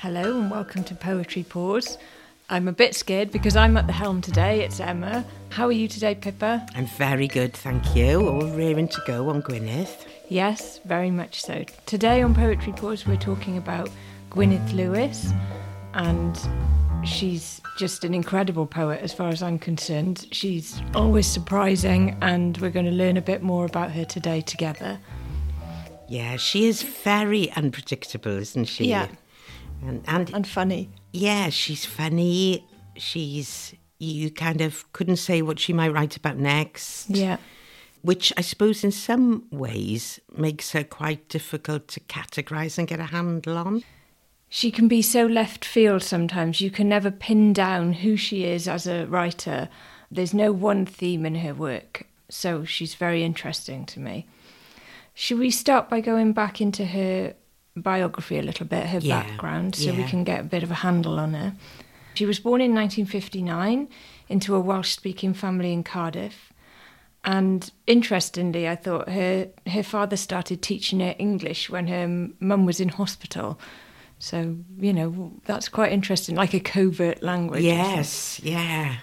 Hello and welcome to Poetry Pause. I'm a bit scared because I'm at the helm today. It's Emma. How are you today, Pippa? I'm very good, thank you. All raring to go on Gwyneth. Yes, very much so. Today on Poetry Pause, we're talking about Gwyneth Lewis, and she's just an incredible poet as far as I'm concerned. She's always surprising, and we're going to learn a bit more about her today together. Yeah, she is very unpredictable, isn't she? Yeah. And, and, And funny. yeah, she's funny. She's, you kind of couldn't say what she might write about next. Yeah. Which I suppose in some ways makes her quite difficult to categorise and get a handle on. She can be so left field sometimes. You can never pin down who she is as a writer. There's no one theme in her work, so she's very interesting to me. Should we start by going back into her biography a little bit, her Yeah, background, so we can get a bit of a handle on her? She was born in 1959 into a Welsh speaking family in Cardiff. And interestingly, I thought her her father started teaching her English when her mum was in hospital. So you know that's quite interesting, like a covert language. Yes, yeah.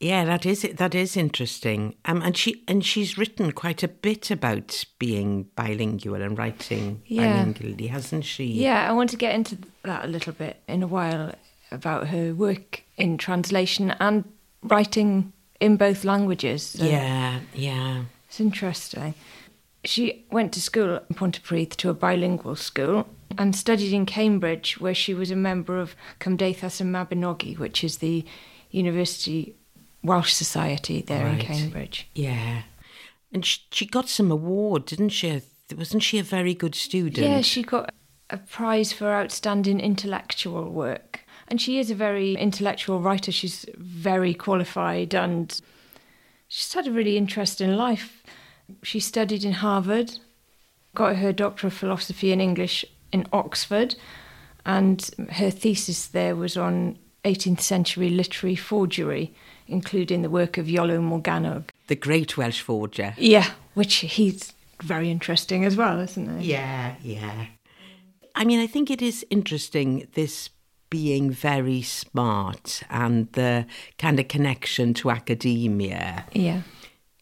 Yeah, that is that is interesting. Um, and she and she's written quite a bit about being bilingual and writing Yeah. bilingually, hasn't she? Yeah, I want to get into that a little bit in a while about her work in translation and writing in both languages. So Yeah, yeah. It's interesting. She went to school in Pontypridd to a bilingual school and studied in Cambridge, where she was a member of Cymdeithas y Mabinogi, which is the University Welsh Society there in Cambridge. Yeah. And she, she got some award, didn't she? Wasn't she a very good student? Yeah, she got a prize for outstanding intellectual work. And she is a very intellectual writer. She's very qualified and she's had a really interesting life. She studied in Harvard, got her Doctor of Philosophy in English in Oxford, and her thesis there was on 18th century literary forgery, including the work of Iolo Morgannwg. the great Welsh forger. Yeah, which he's very interesting as well, isn't he? Yeah, yeah. I mean, I think it is interesting this being very smart and the kind of connection to academia Yeah.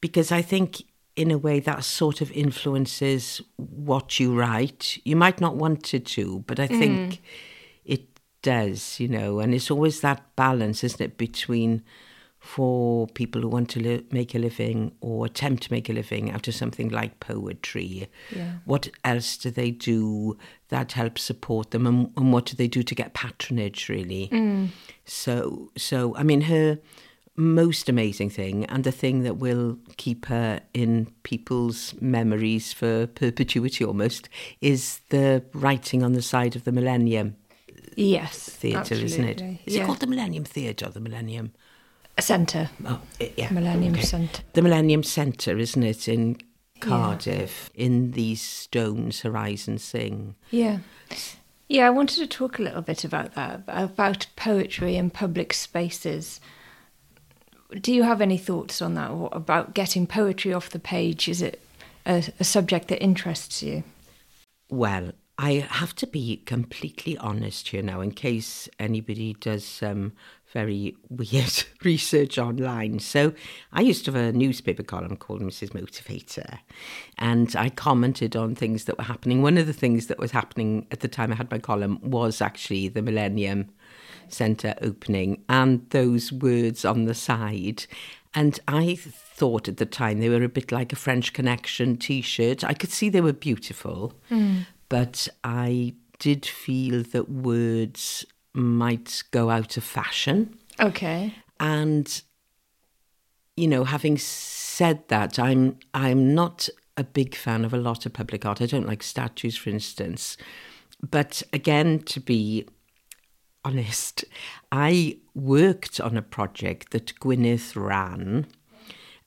because I think in a way that sort of influences what you write. You might not want it to, but I think it does, you know, and it's always that balance, isn't it, between for people who want to li- make a living or attempt to make a living out of something like poetry. Yeah. What else do they do that helps support them, and, and what do they do to get patronage? Really. Mm. So, so I mean, her most amazing thing, and the thing that will keep her in people's memories for perpetuity almost, is the writing on the side of the Millennium Yes. Theatre, isn't it? absolutely. Yeah. it called the Millennium Theatre or the Millennium? A centre? Oh, yeah. Millennium okay. Centre. The Millennium Centre, isn't it, in Cardiff, in these stones horizon sing. Yeah. Yeah, I wanted to talk a little bit about that, about poetry in public spaces. Do you have any thoughts on that, or about getting poetry off the page? Is it a, a subject that interests you? Well, I have to be completely honest here now, in case anybody does some very weird research online. So, I used to have a newspaper column called Mrs. Motivator, and I commented on things that were happening. One of the things that was happening at the time I had my column was actually the Millennium Centre opening and those words on the side. And I thought at the time they were a bit like a French Connection t shirt. I could see they were beautiful, hmm. But I did feel that words might go out of fashion. Okay. And you know, having said that, I'm I'm not a big fan of a lot of public art. I don't like statues, for instance. But again, to be honest, I worked on a project that Gwyneth ran,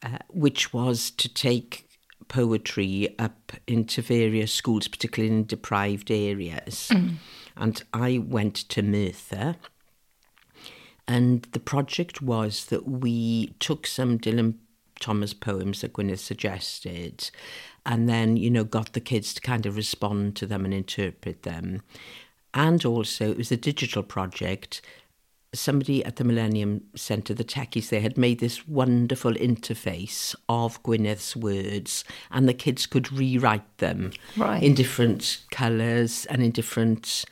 uh, which was to take poetry up into various schools, particularly in deprived areas. Mm. And I went to Merthyr. And the project was that we took some Dylan Thomas poems that Gwyneth suggested and then, you know, got the kids to kind of respond to them and interpret them. and also it was a digital project. Somebody at the Millennium Centre, the techies there, had made this wonderful interface of Gwyneth's words, and the kids could rewrite them Right. in different colours and in different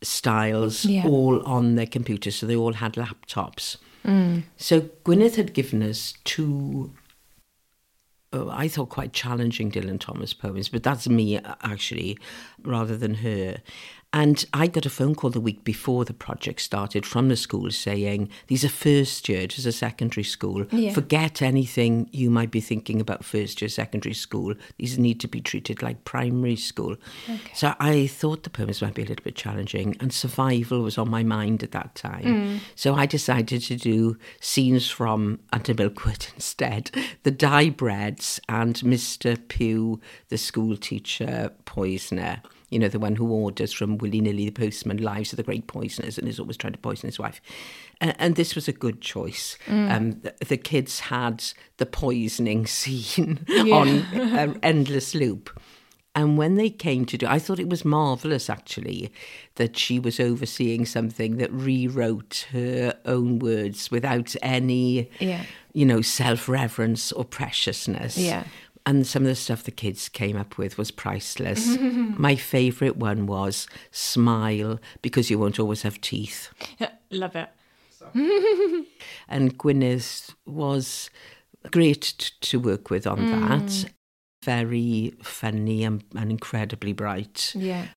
styles, Yeah. all on their computers. So they all had laptops. So Gwyneth had given us two oh, I thought quite challenging Dylan Thomas poems, but that's me uh, actually, rather than her. And I got a phone call the week before the project started from the school saying, These are first year, it is a secondary school. Yeah. Forget anything you might be thinking about first year secondary school. These need to be treated like primary school. So I thought the poems might be a little bit challenging, and survival was on my mind at that time. Mm. So I decided to do scenes from Under Milkwood instead. The Dai Breads and Mr. Pugh, the school teacher poisoner. You know, the one who orders from willy nilly the postman, lives of the great poisoners, and is always trying to poison his wife. Uh, and this was a good choice. Um, the, the kids had the poisoning scene on an endless loop. And when they came to do, I thought it was marvelous actually that she was overseeing something that rewrote her own words without any, Yeah. you know, self reverence or preciousness. Yeah. And some of the stuff the kids came up with was priceless. My favourite one was smile because you won't always have teeth. Love it. And Gwyneth was great t- to work with on Mm. that. Very funny and, and incredibly bright. Yeah.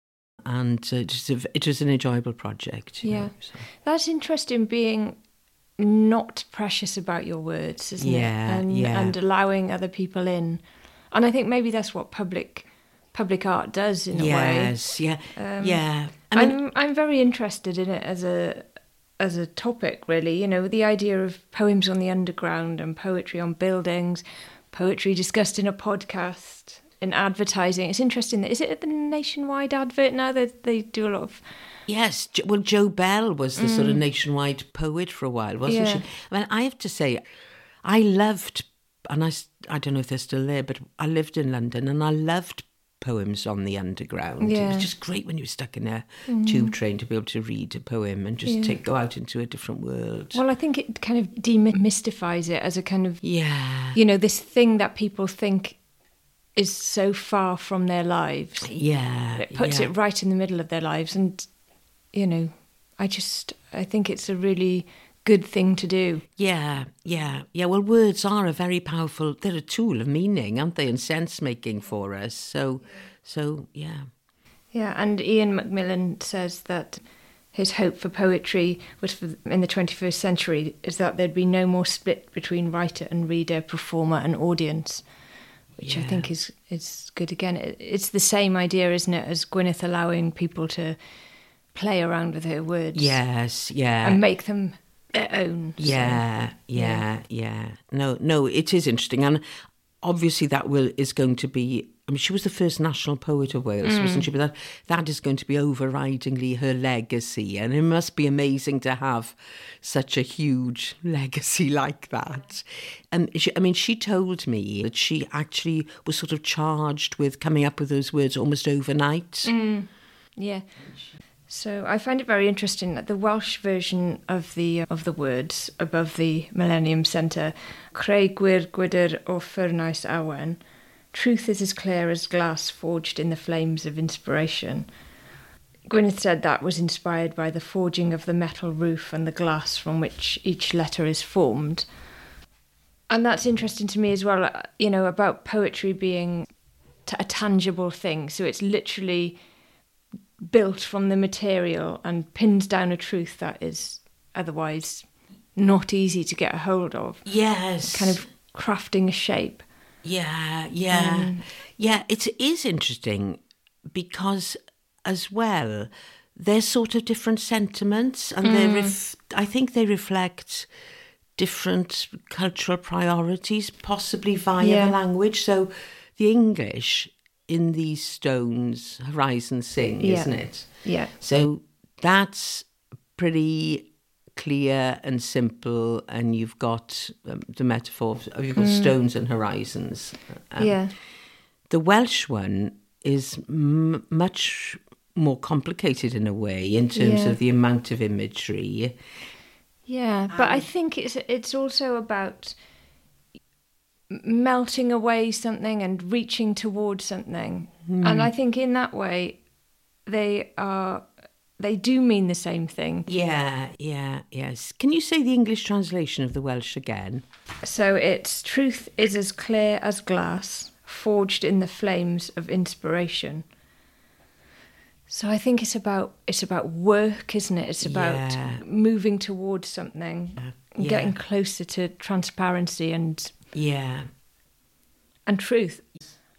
And uh, a, it was an enjoyable project. Yeah. know, so. That's interesting being not precious about your words, isn't Yeah, it? And, yeah. and allowing other people in. And I think maybe that's what public public art does in a way. Yes, yeah, Um, yeah. I mean, I'm I'm very interested in it as a as a topic, really. You know, the idea of poems on the underground and poetry on buildings, poetry discussed in a podcast, in advertising. It's interesting. Is it the nationwide advert now that they do a lot of? Yes, well, Jo Bell was the sort of nationwide poet for a while, wasn't Mm. Yeah. she? I mean, I have to say, I loved, and I, I don't know if they're still there, but I lived in London and I loved poems on the underground. It Yeah. Mm. was just great when you were stuck in a tube train to be able to read a poem and just Yeah. take, go out into a different world. Well, I think it kind of demystifies it as a kind of yeah. you know this thing that people think is so far from their lives. Yeah. It puts yeah. it right in the middle of their lives, and you know, I just I think it's a really good thing to do. Yeah, yeah, yeah. Well, words are a very powerful. They're a tool of meaning, aren't they, and sense making for us. So, so yeah. Yeah, and Ian McMillan says that his hope for poetry was for in the 21st century is that there'd be no more split between writer and reader, performer and audience, which I think is is good. Again, it's the same idea, isn't it, as Gwyneth allowing people to play around with her words, Yes, yeah. and make them their own. So, Yeah, yeah, yeah. No, no, it is interesting, and obviously that will is going to be. I mean, she was the first national poet of Wales, mm. wasn't she? But that that is going to be overridingly her legacy, and it must be amazing to have such a huge legacy like that. And she, I mean, she told me that she actually was sort of charged with coming up with those words almost overnight. Mm. Yeah. So I find it very interesting that the Welsh version of the of the words above the Millennium Centre, Creu gwir gwydr o ffwrnais awen, truth is as clear as glass forged in the flames of inspiration. Gwyneth said that was inspired by the forging of the metal roof and the glass from which each letter is formed. And that's interesting to me as well, uh, you know, about poetry being t- a tangible thing. So it's literally built from the material and pins down a truth that is otherwise not easy to get a hold of. Yes, Kind of crafting a shape. Yeah, yeah, Mm. yeah. It is interesting because, as well, they're sort of different sentiments, and they. Mm. Ref- I think they reflect different cultural priorities, possibly via Yeah. the language. So, the English in these stones, Horizon Sing, Yeah. isn't it? Yeah. So that's pretty clear and simple, and you've got um, the metaphor. Of, you've got stones and horizons. Um, yeah. The Welsh one is m- much more complicated in a way in terms Yeah. of the amount of imagery. Yeah, but I think it's it's also about melting away something and reaching towards something. Hmm. And I think in that way they are they do mean the same thing. Yeah, yeah, yes. Can you say the English translation of the Welsh again? So it's truth is as clear as glass, forged in the flames of inspiration. So I think it's about it's about work, isn't it? It's about Yeah. moving towards something, uh, and yeah. getting closer to transparency and Yeah, and truth.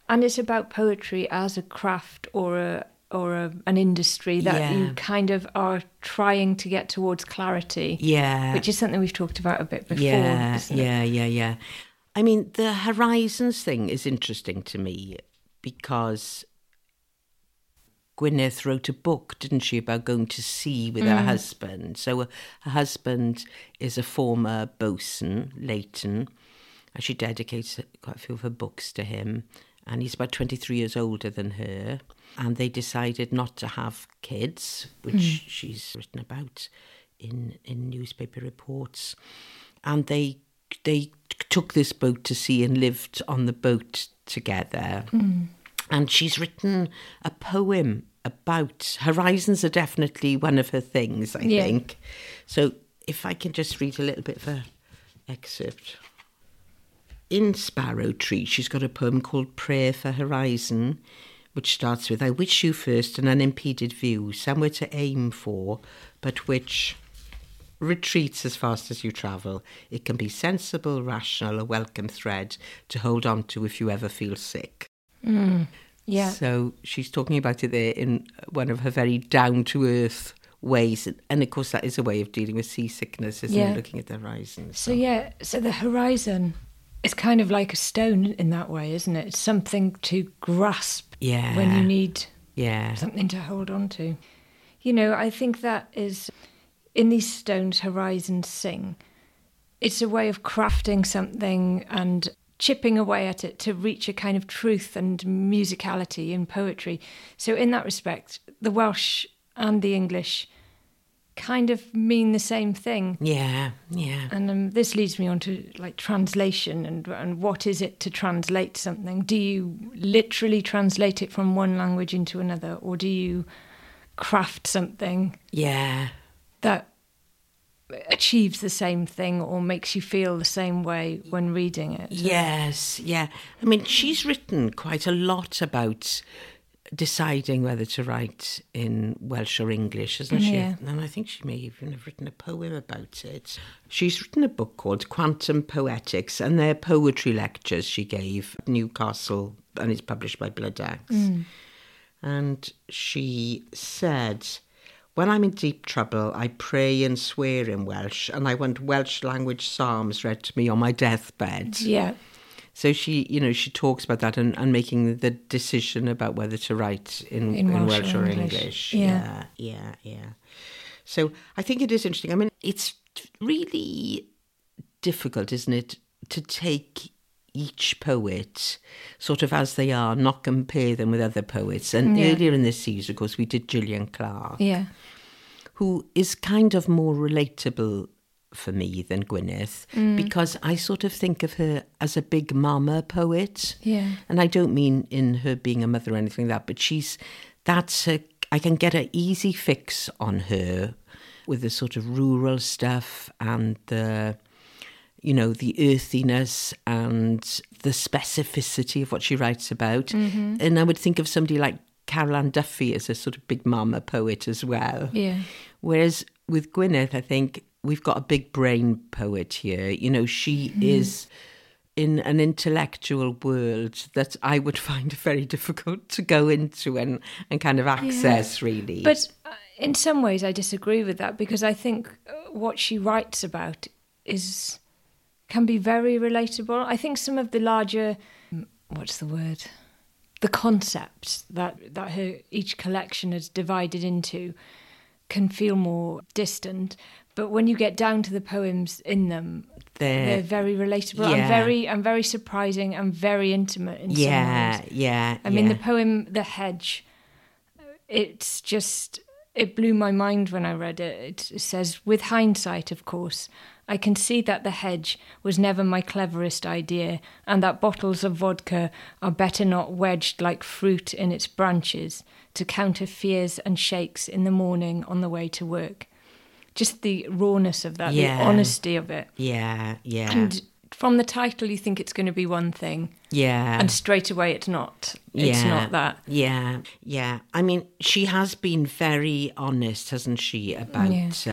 And it's about poetry as a craft or a or a, an industry that Yeah. you kind of are trying to get towards clarity, yeah. which is something we've talked about a bit before. yeah, yeah, yeah, yeah. I mean, the horizons thing is interesting to me because Gwyneth wrote a book, didn't she, about going to sea with her husband. So uh, her husband is a former bosun, Leighton, and she dedicates quite a few of her books to him. And he's about 23 years older than her. And they decided not to have kids, which hmm. she's written about in, in newspaper reports. And they they took this boat to sea and lived on the boat together. Hmm. And she's written a poem about horizons are definitely one of her things, I Yeah. think. So if I can just read a little bit of a excerpt. In Sparrow Tree, she's got a poem called Prayer for Horizon, which starts with I wish you first an unimpeded view, somewhere to aim for, but which retreats as fast as you travel. It can be sensible, rational, a welcome thread to hold on to if you ever feel sick. Mm, yeah. So she's talking about it there in one of her very down to earth ways. And of course, that is a way of dealing with seasickness, isn't Yeah. it? Looking at the horizon. So yeah, so the horizon is kind of like a stone in that way, isn't it? It's something to grasp Yeah. when you need Yeah. something to hold on to. You know, I think that is in these stones horizons sing. It's a way of crafting something and chipping away at it to reach a kind of truth and musicality in poetry. So in that respect, the Welsh and the English kind of mean the same thing. Yeah. Yeah. And um, this leads me on to like translation and and what is it to translate something? Do you literally translate it from one language into another, or do you craft something Yeah. that achieves the same thing or makes you feel the same way when reading it? Yes, yeah. I mean, she's written quite a lot about deciding whether to write in Welsh or English, hasn't she? And I think she may even have written a poem about it. She's written a book called Quantum Poetics, and they're poetry lectures she gave at Newcastle, and it's published by Bloodaxe. Mm. And she said, When I'm in deep trouble, I pray and swear in Welsh, and I want Welsh language psalms read to me on my deathbed. Yeah. So she, you know, she talks about that and, and making the decision about whether to write in, In in, Welsh or English. English. Yeah. yeah, yeah, yeah. So I think it is interesting. I mean, it's really difficult, isn't it, to take each poet sort of as they are, not compare them with other poets. And Yeah. earlier in this series, of course, we did Gillian Clarke Yeah. who is kind of more relatable for me than Gwyneth mm. because I sort of think of her as a big mama poet. Yeah. And I don't mean in her being a mother or anything like that, but she's that's a I can get an easy fix on her with the sort of rural stuff and the you know, the earthiness and the specificity of what she writes about. Mm-hmm. And I would think of somebody like Carol Ann Duffy as a sort of big mama poet as well. Yeah. Whereas with Gwyneth, I think we've got a big brain poet here. You know, she is in an intellectual world that I would find very difficult to go into and, and kind of access, really. But uh, in some ways, I disagree with that because I think uh, what she writes about is can be very relatable. I think some of the larger, mm, what's the word, the concepts that that her each collection is divided into can feel more distant. But when you get down to the poems in them, They're- they're very relatable yeah. and very and very surprising and very intimate in some yeah, ways. yeah. Yeah. I mean, the poem "The Hedge" it's just it blew my mind when I read it. It says, with hindsight, of course, I can see that the hedge was never my cleverest idea, and that bottles of vodka are better not wedged like fruit in its branches to counter fears and shakes in the morning on the way to work. Just the rawness of that, Yeah. the honesty of it. Yeah, yeah, And from the title, you think it's going to be one thing, yeah. and straight away it's not. It's Yeah. not that. Yeah, yeah. I mean, she has been very honest, hasn't she, about Yeah. uh,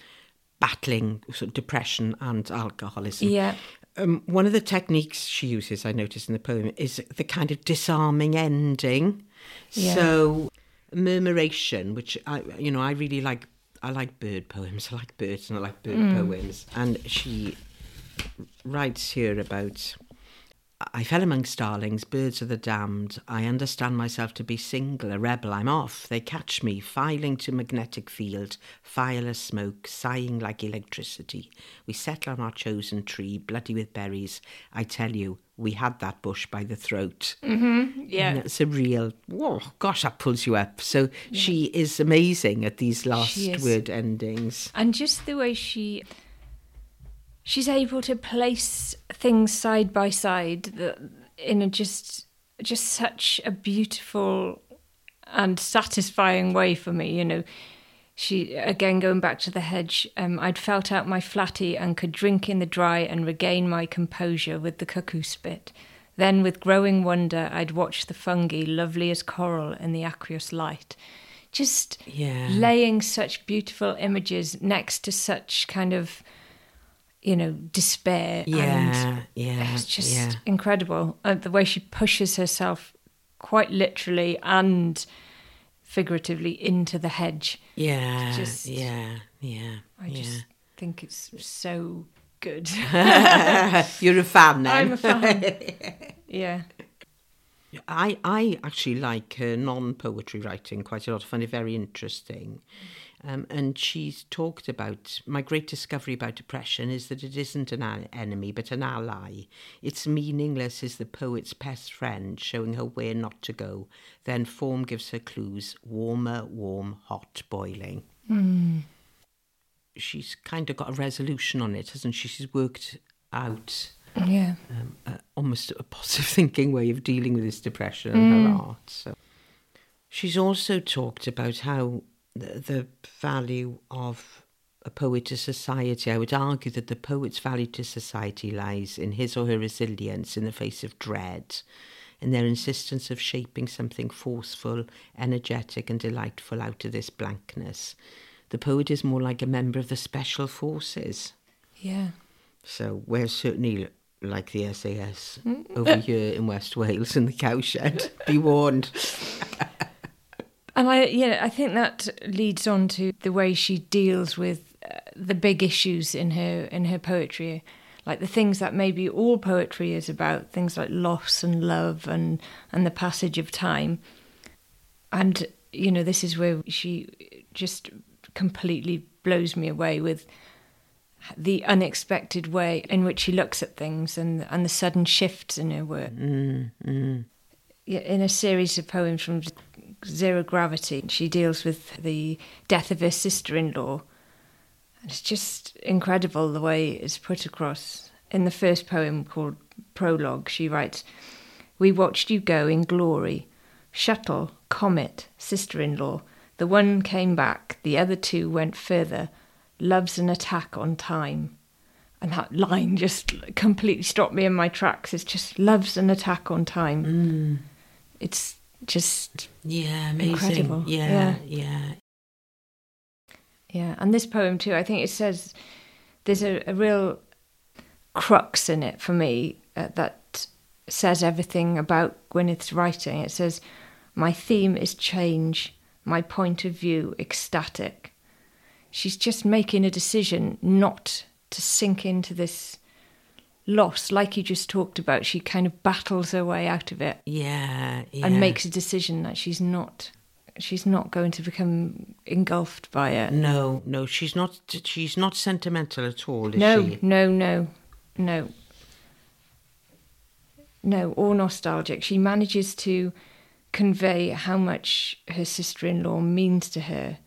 battling sort of depression and alcoholism. Yeah. Um, one of the techniques she uses, I notice in the poem, is the kind of disarming ending. Yeah. So, murmuration, which I, you know, I really like. I like bird poems. I like birds and I like bird mm. poems. And she writes here about I fell among starlings, birds of the damned. I understand myself to be single, a rebel. I'm off. They catch me, filing to magnetic field, file fireless smoke, sighing like electricity. We settle on our chosen tree, bloody with berries. I tell you, we had that bush by the throat. Mm-hmm. Yeah. And it's a real, whoa, gosh, that pulls you up. So she is amazing at these last word endings. and just the way she she's able to place things side by side that in a just just such a beautiful and satisfying way for me you know. She again going back to the hedge um, i'd felt out my flatty and could drink in the dry and regain my composure with the cuckoo spit. Then with growing wonder i'd watch the fungi lovely as coral in the aqueous light. Just Yeah. laying such beautiful images next to such kind of you know despair and Yeah, yeah, it's just yeah. incredible uh, the way she pushes herself quite literally and figuratively into the hedge Yeah, just- yeah, yeah, i yeah. just think it's so good You're a fan now. i'm a fan yeah I, I actually like her non poetry writing quite a lot. I find it very interesting. Um, and she's talked about my great discovery about depression is that it isn't an enemy but an ally. It's meaningless is the poet's best friend, showing her where not to go. Then form gives her clues warmer, warm, hot, boiling. She's kind of got a resolution on it, hasn't she? She's worked out yeah um, uh, almost a positive thinking way of dealing with this depression in her art. So she's also talked about how the, the value of a poet to society. I would argue that the poet's value to society lies in his or her resilience in the face of dread, in their insistence of shaping something forceful, energetic, and delightful out of this blankness. The poet is more like a member of the special forces. yeah So we're certainly like the SAS over here in West Wales in the cowshed. Be warned. And I, yeah, I think that leads on to the way she deals with uh, the big issues in her in her poetry, like the things that maybe all poetry is about, things like loss and love and and the passage of time. And you know, this is where she just completely blows me away with the unexpected way in which she looks at things and and the sudden shifts in her work yeah, in a series of poems from Zero Gravity, she deals with the death of her sister in law. It's just incredible the way it's put across. In the first poem called Prologue, she writes We watched you go in glory. Shuttle, comet, sister in law. The one came back, the other two went further. Love's an attack on time. And that line just completely stopped me in my tracks. It's just love's an attack on time. It's just Yeah, amazing. Incredible. Yeah, yeah. yeah. And this poem too, I think it says there's a, a real crux in it for me uh, that says everything about Gwyneth's writing. It says, "My theme is change, my point of view ecstatic." She's just making a decision not to sink into this loss, like you just talked about. She kind of battles her way out of it. Yeah, yeah. and makes a decision that she's not she's not going to become engulfed by it. No, no, she's not. She's not sentimental at all, is No, she? no, no, no. No, or nostalgic. She manages to convey how much her sister in law means to her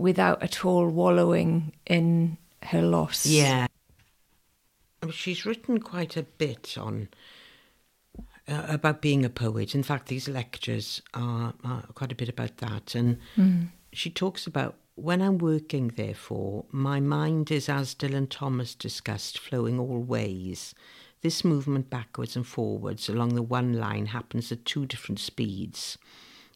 without at all wallowing in her loss. Yeah. She's written quite a bit on uh, about being a poet. In fact, these lectures are, are quite a bit about that. And mm. she talks about when I'm working, therefore, my mind is, as Dylan Thomas discussed, flowing all ways. This movement backwards and forwards along the one line happens at two different speeds.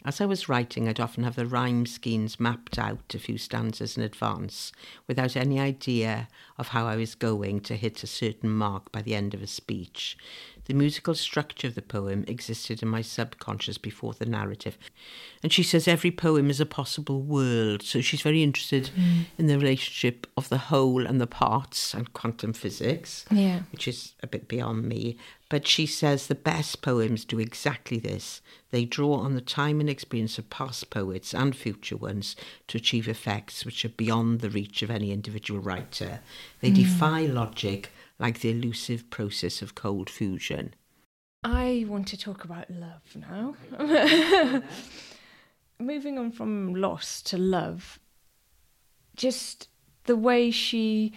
As I was writing, I'd often have the rhyme schemes mapped out a few stanzas in advance, without any idea of how I was going to hit a certain mark by the end of a speech. The musical structure of the poem existed in my subconscious before the narrative. And she says every poem is a possible world. So she's very interested mm. in the relationship of the whole and the parts and quantum physics, yeah. which is a bit beyond me. But she says the best poems do exactly this. They draw on the time and experience of past poets and future ones to achieve effects which are beyond the reach of any individual writer. They mm. defy logic like the elusive process of cold fusion. I want to talk about love now. Moving on from loss to love, just the way she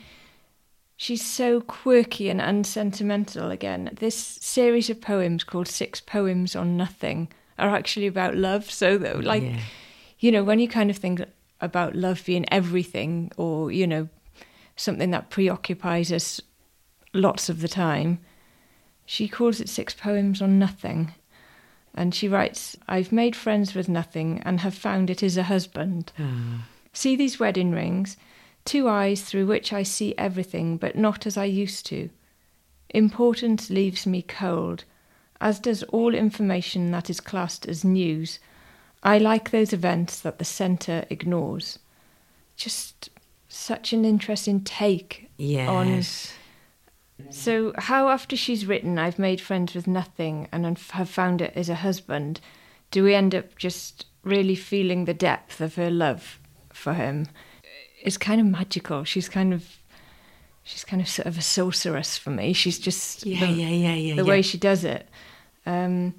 she's so quirky and unsentimental again. This series of poems called Six Poems on Nothing are actually about love. So that, like yeah. you know, when you kind of think about love being everything or, you know, something that preoccupies us lots of the time. She calls it Six Poems on Nothing. And she writes, I've made friends with nothing and have found it is a husband. Ah. See these wedding rings? Two eyes through which I see everything, but not as I used to. Importance leaves me cold, as does all information that is classed as news. I like those events that the centre ignores. Just such an interesting take yes. So, how after she's written, I've made friends with nothing and have found it as a husband, do we end up just really feeling the depth of her love for him? It's kind of magical. She's kind of. She's kind of sort of a sorceress for me. She's just yeah, the, yeah, yeah, yeah. The yeah. way she does it, um,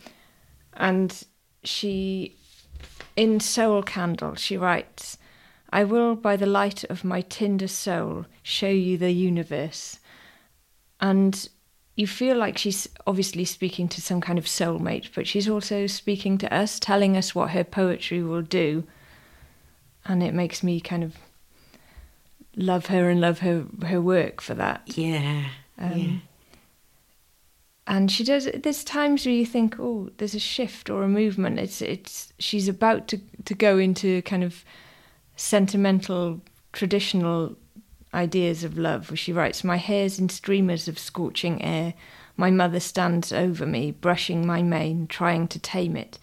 and she, in Soul Candle, she writes, "I will, by the light of my tinder soul, show you the universe." And you feel like she's obviously speaking to some kind of soulmate, but she's also speaking to us, telling us what her poetry will do. And it makes me kind of love her and love her her work for that. Yeah. Um, yeah. And she does. There's times where you think, oh, there's a shift or a movement. It's it's she's about to to go into kind of sentimental, traditional ideas of love, where she writes, My hair's in streamers of scorching air. My mother stands over me, brushing my mane, trying to tame it.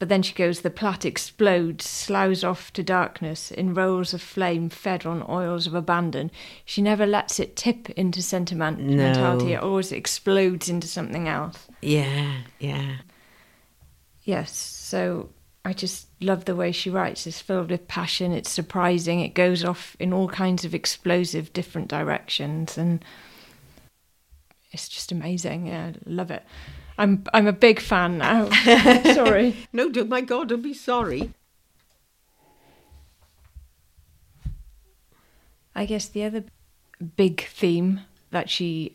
But then she goes, the plait explodes, sloughs off to darkness, in rolls of flame fed on oils of abandon. She never lets it tip into sentimentality, no. it always explodes into something else. Yeah, yeah. Yes, so I just love the way she writes. It's filled with passion. It's surprising. It goes off in all kinds of explosive, different directions, and it's just amazing. Yeah, I love it. I'm I'm a big fan now. sorry. No, don't, my God, don't be sorry. I guess the other big theme that she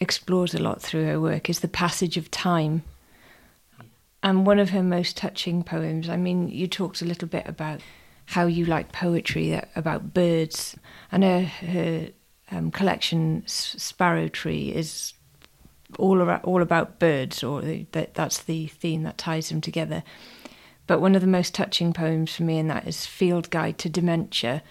explores a lot through her work is the passage of time and one of her most touching poems. I mean, you talked a little bit about how you like poetry about birds, and her, her um, collection Sparrow Tree is all around, all about birds, or that that's the theme that ties them together. But one of the most touching poems for me, and that is Field Guide to Dementia.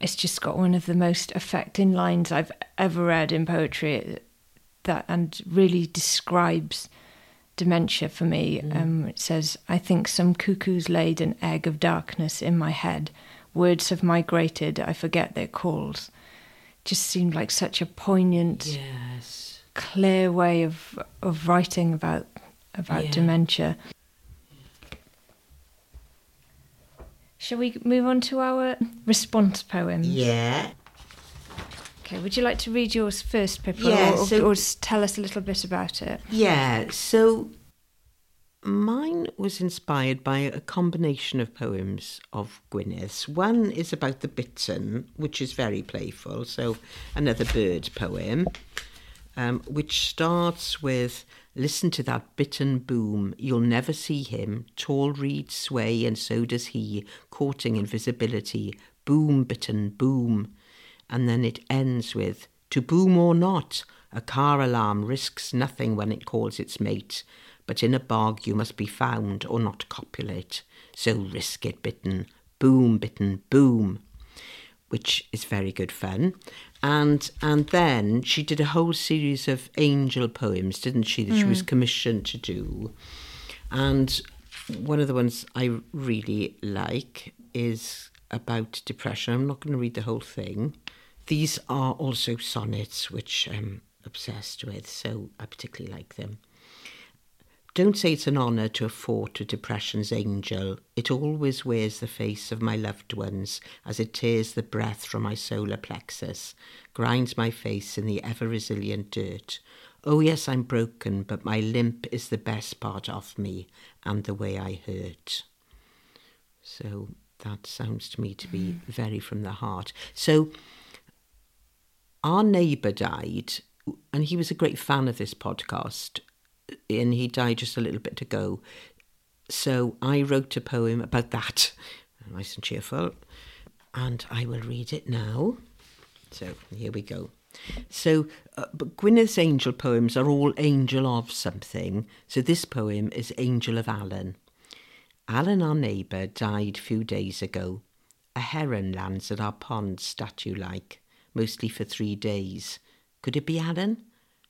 It's just got one of the most affecting lines I've ever read in poetry, that and really describes dementia for me. Mm. Um, it says, I think some cuckoos laid an egg of darkness in my head. Words have migrated, I forget their calls. Just seemed like such a poignant, yes. clear way of of writing about about yeah. dementia. Shall we move on to our response poems? Yeah. Okay, would you like to read yours first, Pippa? Yeah, or, so, or, tell us a little bit about it? Yeah, so mine was inspired by a combination of poems of Gwyneth's. One is about the bittern, which is very playful, so another bird poem, um, which starts with Listen to that bittern boom, you'll never see him. Tall reeds sway, and so does he, courting invisibility. Boom, bittern, boom. And then it ends with To boom or not, a car alarm risks nothing when it calls its mate but in a bog you must be found or not copulate. So risk it, bittern, boom, bittern, boom, which is very good fun. And and then she did a whole series of angel poems, didn't she? That mm. she was mm. commissioned to do. And one of the ones I really like is about depression. I'm not going to read the whole thing. These are also sonnets, which I'm obsessed with, so I particularly like them. Don't say it's an honour to afford to depression's angel. It always wears the face of my loved ones as it tears the breath from my solar plexus, grinds my face in the ever resilient dirt. Oh, yes, I'm broken, but my limp is the best part of me and the way I hurt. So that sounds to me to be mm. very from the heart. So our neighbour died, and he was a great fan of this podcast and he died just a little bit ago. So I wrote a poem about that, nice and cheerful, and I will read it now. So here we go. So, uh, but Gwyneth's angel poems are all angel of something. So this poem is Angel of Alan. Alan, our neighbour, died few days ago. A heron lands at our pond, statue like, mostly for three days. Could it be Alan?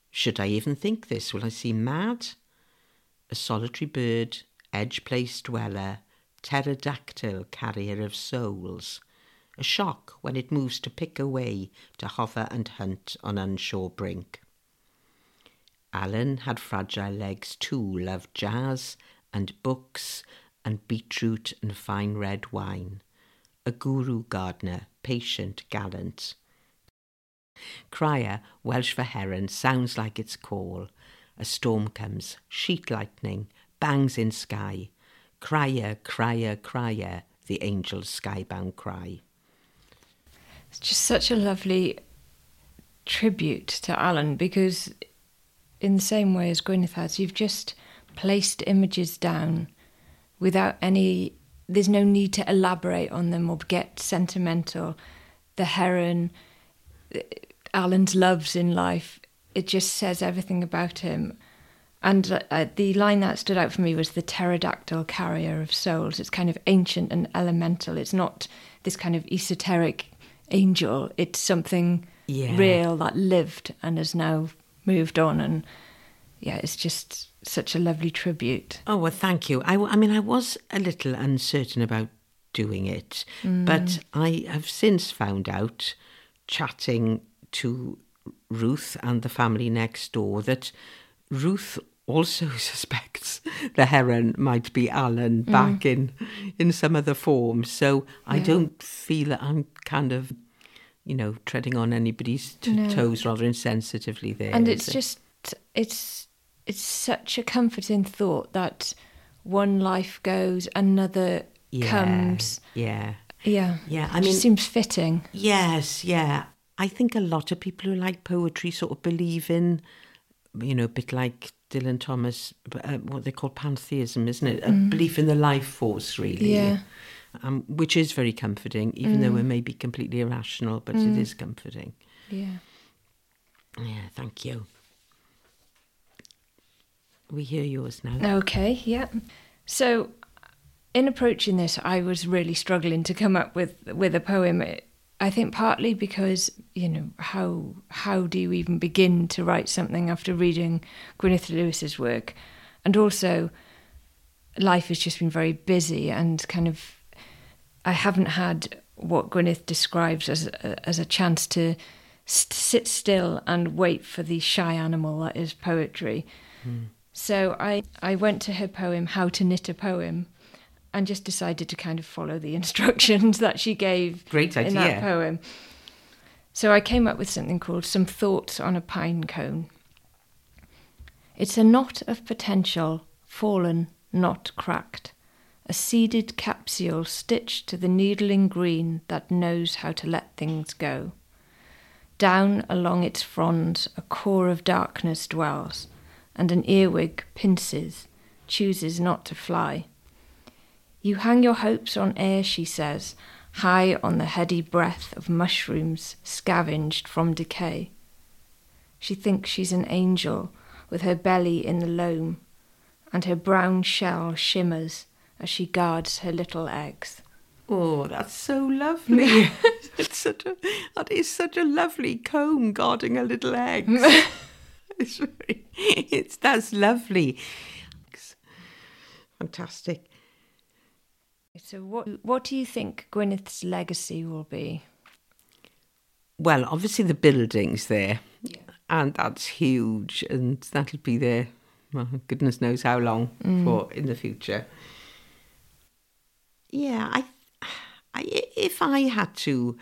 Should I even think this? Will I seem mad? A solitary bird, edge place dweller, pterodactyl carrier of souls. A shock when it moves to pick away, to hover and hunt on unsure brink. Alan had fragile legs too, loved jazz and books and beetroot and fine red wine. A guru gardener, patient, gallant. Crëyr, Welsh for heron, sounds like its call. A storm comes, sheet lightning, bangs in sky. Crëyr, crëyr, crëyr, the angel's skybound cry. It's just such a lovely tribute to Alan because, in the same way as Gwyneth has, you've just placed images down without any. There's no need to elaborate on them or get sentimental. The heron, Alan's loves in life, it just says everything about him. And uh, the line that stood out for me was the pterodactyl carrier of souls. It's kind of ancient and elemental. It's not this kind of esoteric angel. It's something yeah. real that lived and has now moved on. And yeah, it's just such a lovely tribute. Oh, well, thank you. I, I mean, I was a little uncertain about doing it, mm. but I have since found out, chatting to Ruth and the family next door that Ruth also suspects the heron might be Alan mm. back in in some other form. So yeah. I don't feel that I'm kind of, you know, treading on anybody's t- no. toes rather insensitively there. And it's it? just it's it's such a comforting thought that one life goes, another yeah, comes. Yeah. Yeah. Yeah. I mean, it seems fitting. Yes. Yeah. I think a lot of people who like poetry sort of believe in, you know, a bit like Dylan Thomas, uh, what they call pantheism, isn't it? A mm. belief in the life force, really. Yeah. Um, which is very comforting, even mm. though it may be completely irrational, but mm. it is comforting. Yeah. Yeah, thank you. We hear yours now. Okay, yeah. So, in approaching this, I was really struggling to come up with with a poem. I think partly because you know how how do you even begin to write something after reading Gwyneth Lewis's work, and also life has just been very busy and kind of I haven't had what Gwyneth describes as a, as a chance to st- sit still and wait for the shy animal that is poetry. Mm. So I I went to her poem How to Knit a Poem and just decided to kind of follow the instructions that she gave Great idea. in that poem. So I came up with something called Some Thoughts on a Pine Cone. It's a knot of potential fallen not cracked, a seeded capsule stitched to the needling green that knows how to let things go. Down along its fronds a core of darkness dwells, and an earwig pinces, chooses not to fly. You hang your hopes on air, she says, high on the heady breath of mushrooms scavenged from decay. She thinks she's an angel with her belly in the loam, and her brown shell shimmers as she guards her little eggs. Oh, that's so lovely. it's such a, that is such a lovely comb guarding her little eggs. it's it's, that's lovely. Fantastic. So, what, what do you think Gwyneth's legacy will be? Well, obviously the building's there, yeah. and that's huge, and that'll be there. Well, goodness knows how long mm. for in the future. Yeah, I, I, if I had to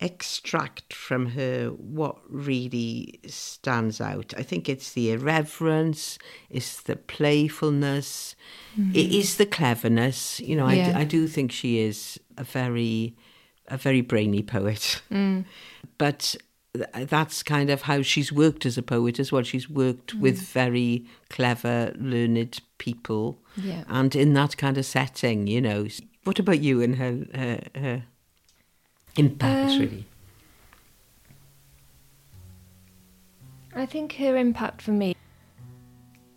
extract from her what really stands out. I think it's the irreverence, it's the playfulness, mm-hmm. it is the cleverness. You know, yeah. I, I do think she is a very, a very brainy poet. Mm. But that's kind of how she's worked as a poet as well. She's worked mm. with very clever, learned people, yeah. and in that kind of setting, you know. What about you and her, her, her impact, um, really? I think her impact for me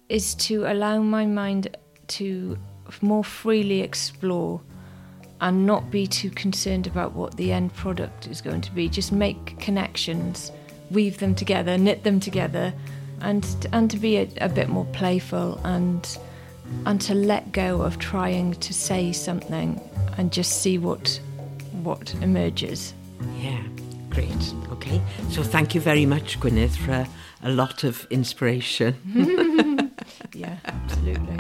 is to allow my mind to more freely explore and not be too concerned about what the end product is going to be. Just make connections, weave them together, knit them together, and and to be a, a bit more playful and and to let go of trying to say something and just see what what emerges. Yeah, great. Okay, so thank you very much, Gwyneth, for a, a lot of inspiration. yeah, absolutely.